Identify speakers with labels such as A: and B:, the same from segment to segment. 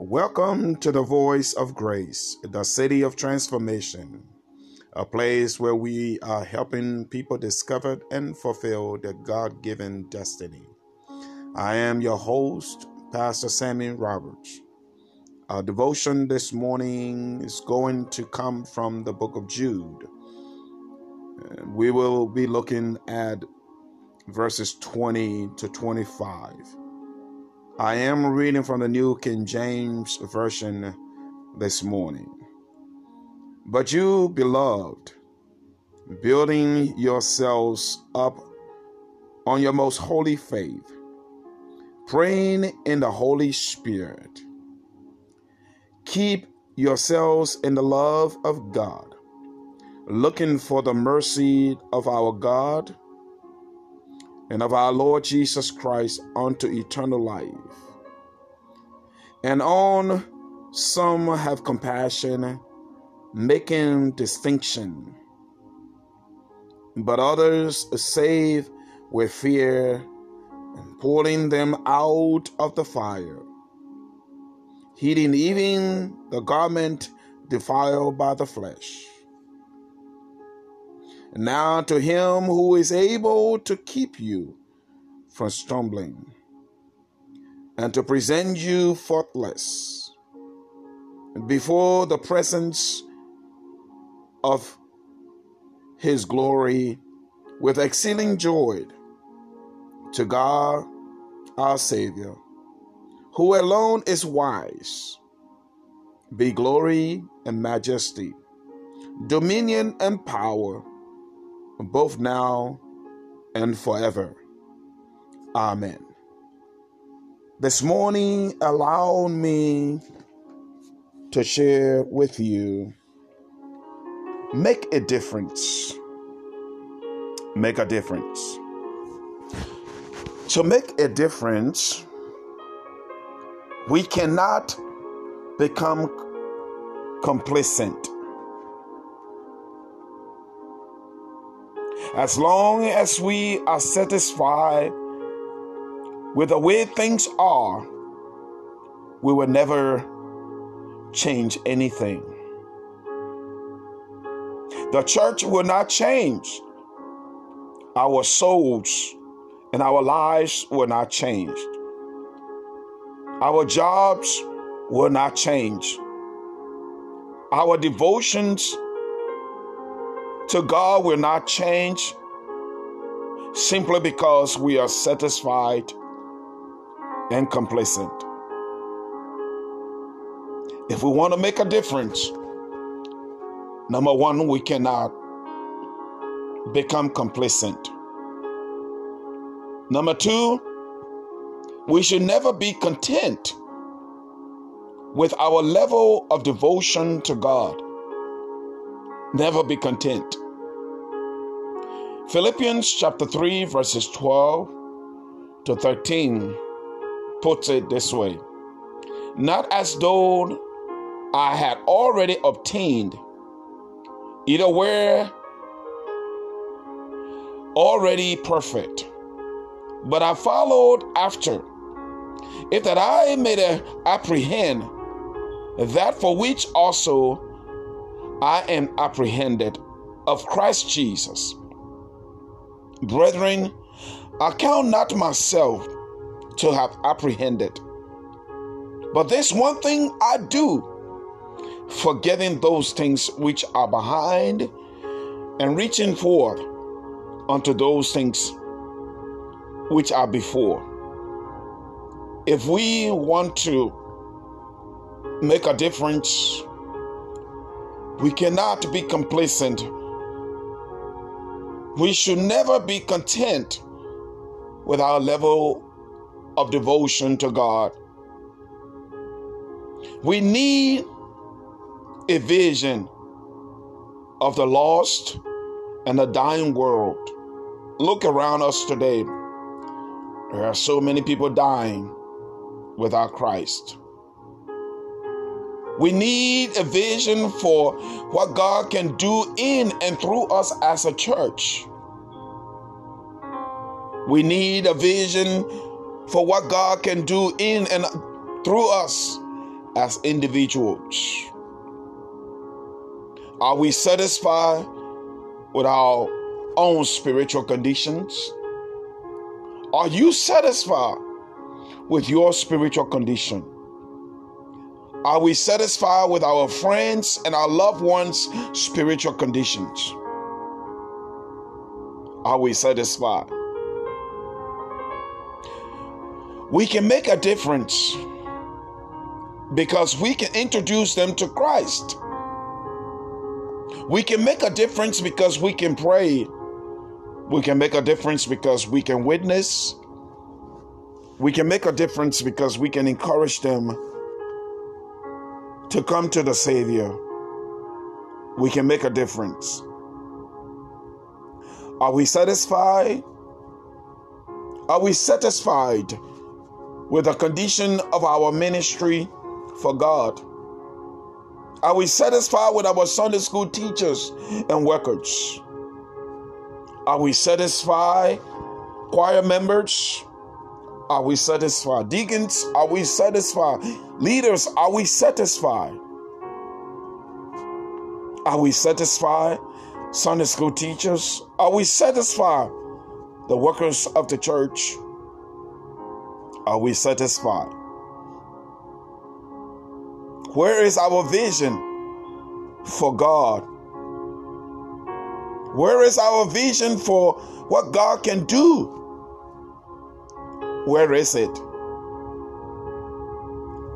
A: Welcome to the Voice of Grace, the city of transformation, a place where we are helping people discover and fulfill their God given destiny. I am your host, Pastor Sammy Roberts. Our devotion this morning is going to come from the book of Jude. We will be looking at verses 20 to 25. I am reading from the New King James Version this morning. But you, beloved, building yourselves up on your most holy faith, praying in the Holy Spirit, keep yourselves in the love of God, looking for the mercy of our God and of our Lord Jesus Christ unto eternal life. And on some have compassion, making distinction, but others save with fear and pulling them out of the fire, heeding even the garment defiled by the flesh now to him who is able to keep you from stumbling and to present you faultless before the presence of his glory with exceeding joy to God our Savior, who alone is wise, be glory and majesty, dominion and power both now and forever. Amen. This morning, allow me to share with you make a difference. Make a difference. To make a difference, we cannot become complacent As long as we are satisfied with the way things are, we will never change anything. The church will not change. Our souls and our lives will not change. Our jobs will not change. Our devotions to God will not change simply because we are satisfied and complacent. If we want to make a difference, number one, we cannot become complacent. Number two, we should never be content with our level of devotion to God. Never be content. Philippians chapter 3, verses 12 to 13 puts it this way Not as though I had already obtained, either were already perfect, but I followed after, if that I may apprehend that for which also I am apprehended of Christ Jesus. Brethren, I count not myself to have apprehended. But this one thing I do, forgetting those things which are behind and reaching forth unto those things which are before. If we want to make a difference we cannot be complacent. We should never be content with our level of devotion to God. We need a vision of the lost and the dying world. Look around us today. There are so many people dying without Christ. We need a vision for what God can do in and through us as a church. We need a vision for what God can do in and through us as individuals? Are we satisfied with our own spiritual conditions? Are you satisfied with your spiritual condition? Are we satisfied with our friends and our loved ones' spiritual conditions? Are we satisfied? We can make a difference because we can introduce them to Christ. We can make a difference because we can pray. We can make a difference because we can witness. We can make a difference because we can encourage them to come to the Savior. We can make a difference. Are we satisfied? Are we satisfied with the condition of our ministry for God? Are we satisfied with our Sunday school teachers and workers? Are we satisfied, choir members? Are we satisfied? Deacons, are we satisfied? Leaders, are we satisfied? Are we satisfied? Sunday school teachers, are we satisfied? The workers of the church, are we satisfied? Where is our vision for God? Where is our vision for what God can do? Where is it?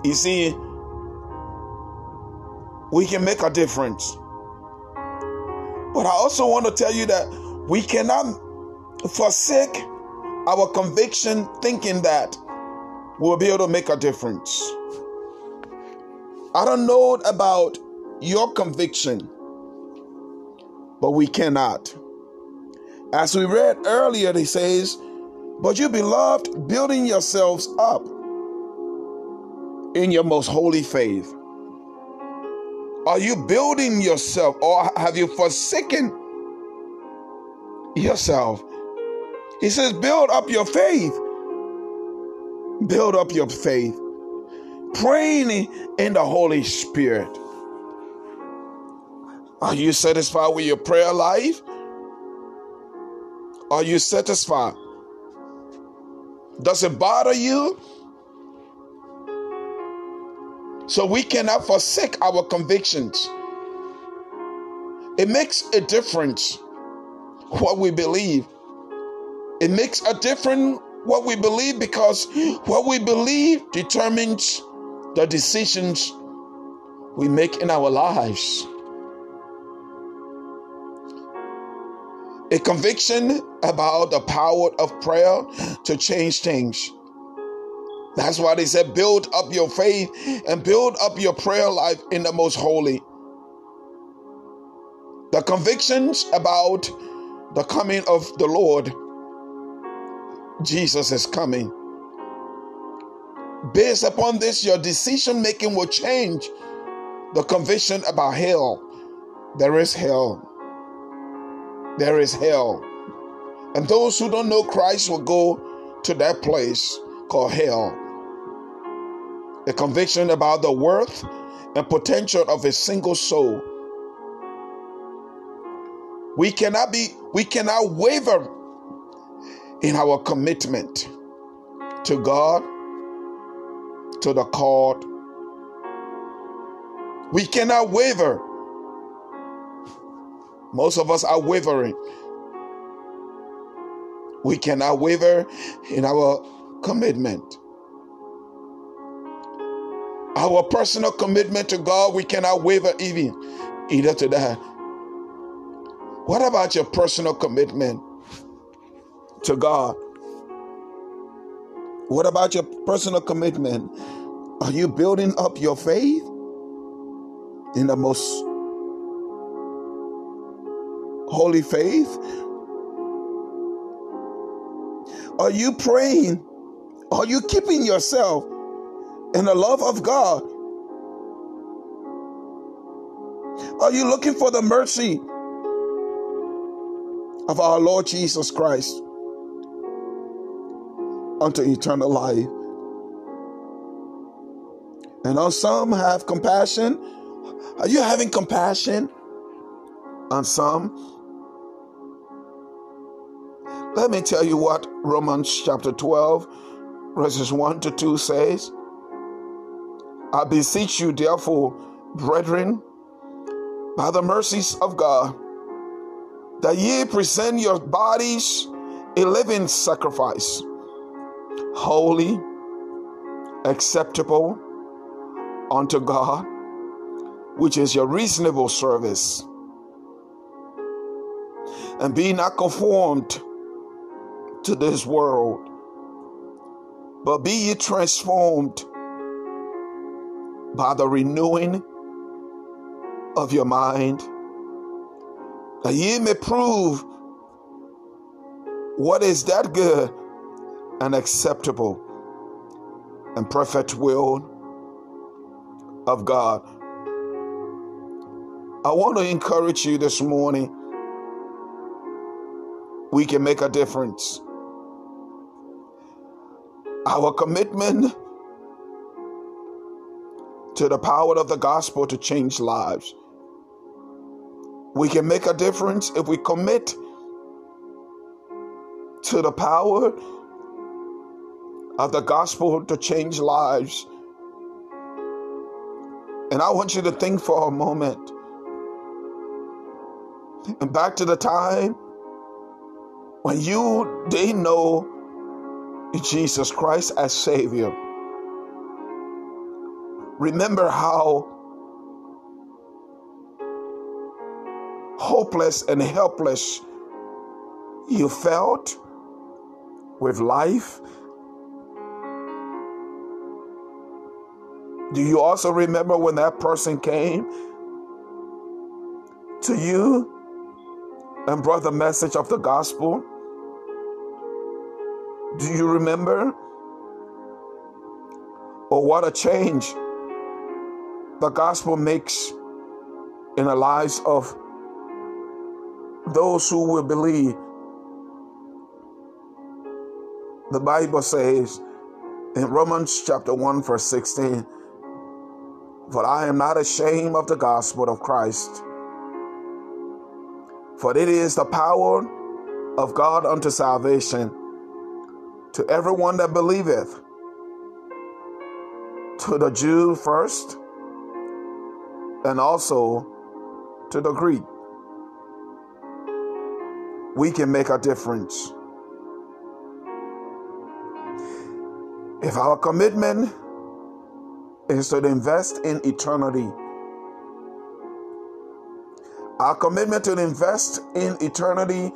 A: You see, we can make a difference. But I also want to tell you that we cannot forsake our conviction thinking that we'll be able to make a difference. I don't know about your conviction, but we cannot. As we read earlier, he says, But you beloved, building yourselves up in your most holy faith. Are you building yourself or have you forsaken yourself? He says, Build up your faith. Build up your faith praying in the Holy Spirit. Are you satisfied with your prayer life? Are you satisfied? Does it bother you? So we cannot forsake our convictions. It makes a difference what we believe. It makes a difference what we believe because what we believe determines the decisions we make in our lives. A conviction about the power of prayer to change things. That's why they said, build up your faith and build up your prayer life in the most holy. The convictions about the coming of the Lord. Jesus is coming. Based upon this, your decision making will change. The conviction about hell. There is hell. There is hell. And those who don't know Christ will go to that place called hell. A conviction about the worth and potential of a single soul. We cannot be, we cannot waver in our commitment to God to the called. We cannot waver. Most of us are wavering. We cannot waver in our commitment. Our personal commitment to God, we cannot waver even either to that. What about your personal commitment to God? What about your personal commitment? Are you building up your faith in the most holy faith? Are you praying? Are you keeping yourself in the love of God? Are you looking for the mercy of our Lord Jesus Christ? unto eternal life. And on some have compassion. Are you having compassion on some? Let me tell you what Romans chapter 12, verses 1 to 2 says. I beseech you, therefore, brethren, by the mercies of God, that ye present your bodies a living sacrifice, holy, acceptable unto God, which is your reasonable service. And be not conformed to this world, but be ye transformed by the renewing of your mind, that ye may prove what is that good and acceptable and perfect will of God. I want to encourage you this morning. We can make a difference. Our commitment to the power of the gospel to change lives. We can make a difference if we commit to the power of the gospel to change lives. And I want you to think for a moment and back to the time when you didn't know Jesus Christ as Savior. Remember how hopeless and helpless you felt with life? Do you also remember when that person came to you and brought the message of the gospel? Do you remember? Or what a change the gospel makes in the lives of those who will believe. The Bible says in Romans chapter 1, verse 16, For I am not ashamed of the gospel of Christ, for it is the power of God unto salvation to everyone that believeth, to the Jew first, and also to the Greek. We can make a difference. If our commitment is to invest in eternity, our commitment to invest in eternity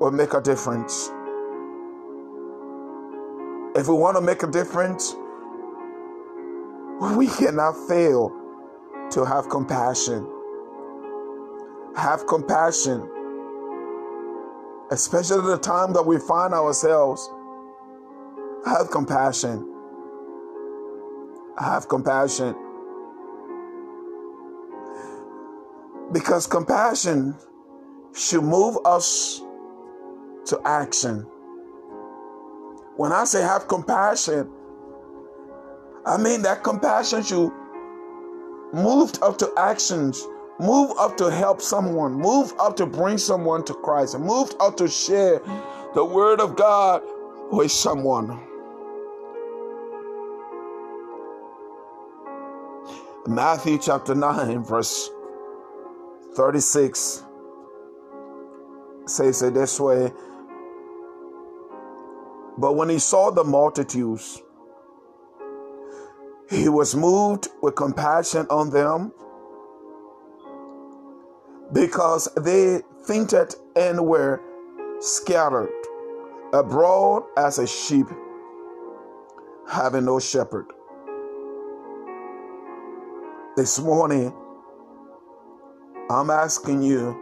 A: will make a difference. If we want to make a difference, we cannot fail to have compassion. Have compassion, especially at the time that we find ourselves. Have compassion. Have compassion. Because compassion should move us to action. When I say have compassion, I mean that compassion should moved up to actions, move up to help someone, move up to bring someone to Christ, and moved up to share the word of God with someone. Matthew chapter 9, verse 36 says it this way. But when he saw the multitudes, he was moved with compassion on them because they fainted and were scattered abroad as a sheep having no shepherd. This morning, I'm asking you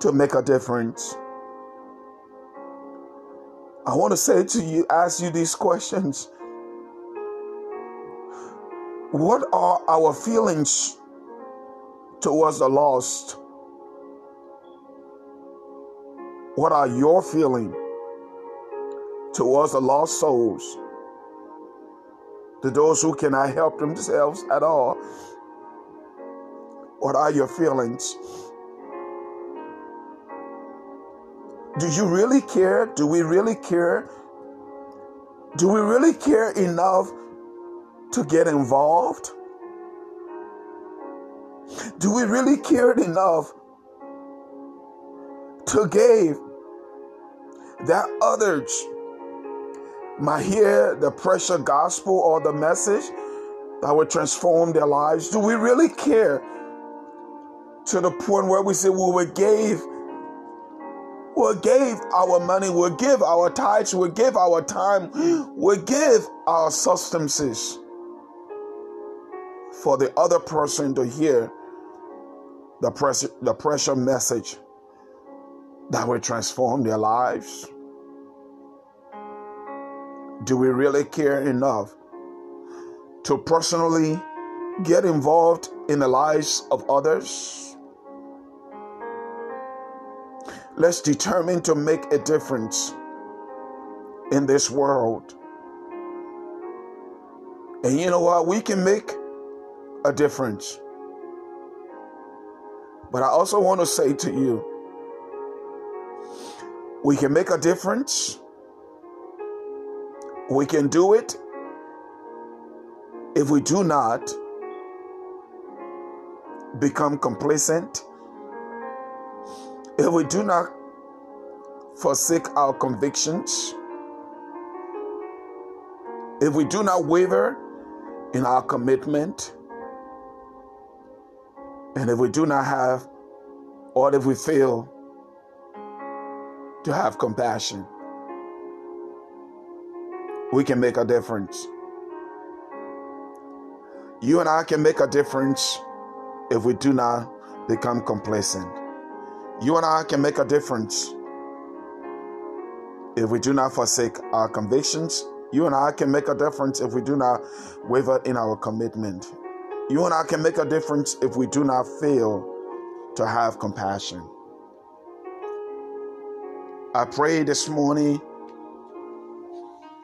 A: to make a difference. I want to say to you, ask you these questions. What are our feelings towards the lost? What are your feelings towards the lost souls? to those who cannot help themselves at all. What are your feelings? Do you really care? Do we really care? Do we really care enough to get involved? Do we really care enough to give that others might hear the precious gospel or the message that would transform their lives? Do we really care to the point where we say we will give we give our money, we give our tithes, we give our time, we give our substances for the other person to hear the pressure, the pressure message that will transform their lives? Do we really care enough to personally get involved in the lives of others? Let's determine to make a difference in this world. And you know what? We can make a difference. But I also want to say to you, we can make a difference. We can do it if we do not become complacent, if we do not forsake our convictions, if we do not waver in our commitment, and if we do not have, or if we fail to have compassion we can make a difference. You and I can make a difference if we do not become complacent. You and I can make a difference if we do not forsake our convictions. You and I can make a difference if we do not waver in our commitment. You and I can make a difference if we do not fail to have compassion. I pray this morning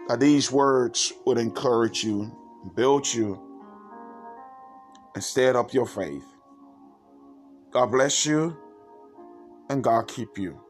A: that these words would encourage you, build you, and stir up your faith. God bless you and God keep you.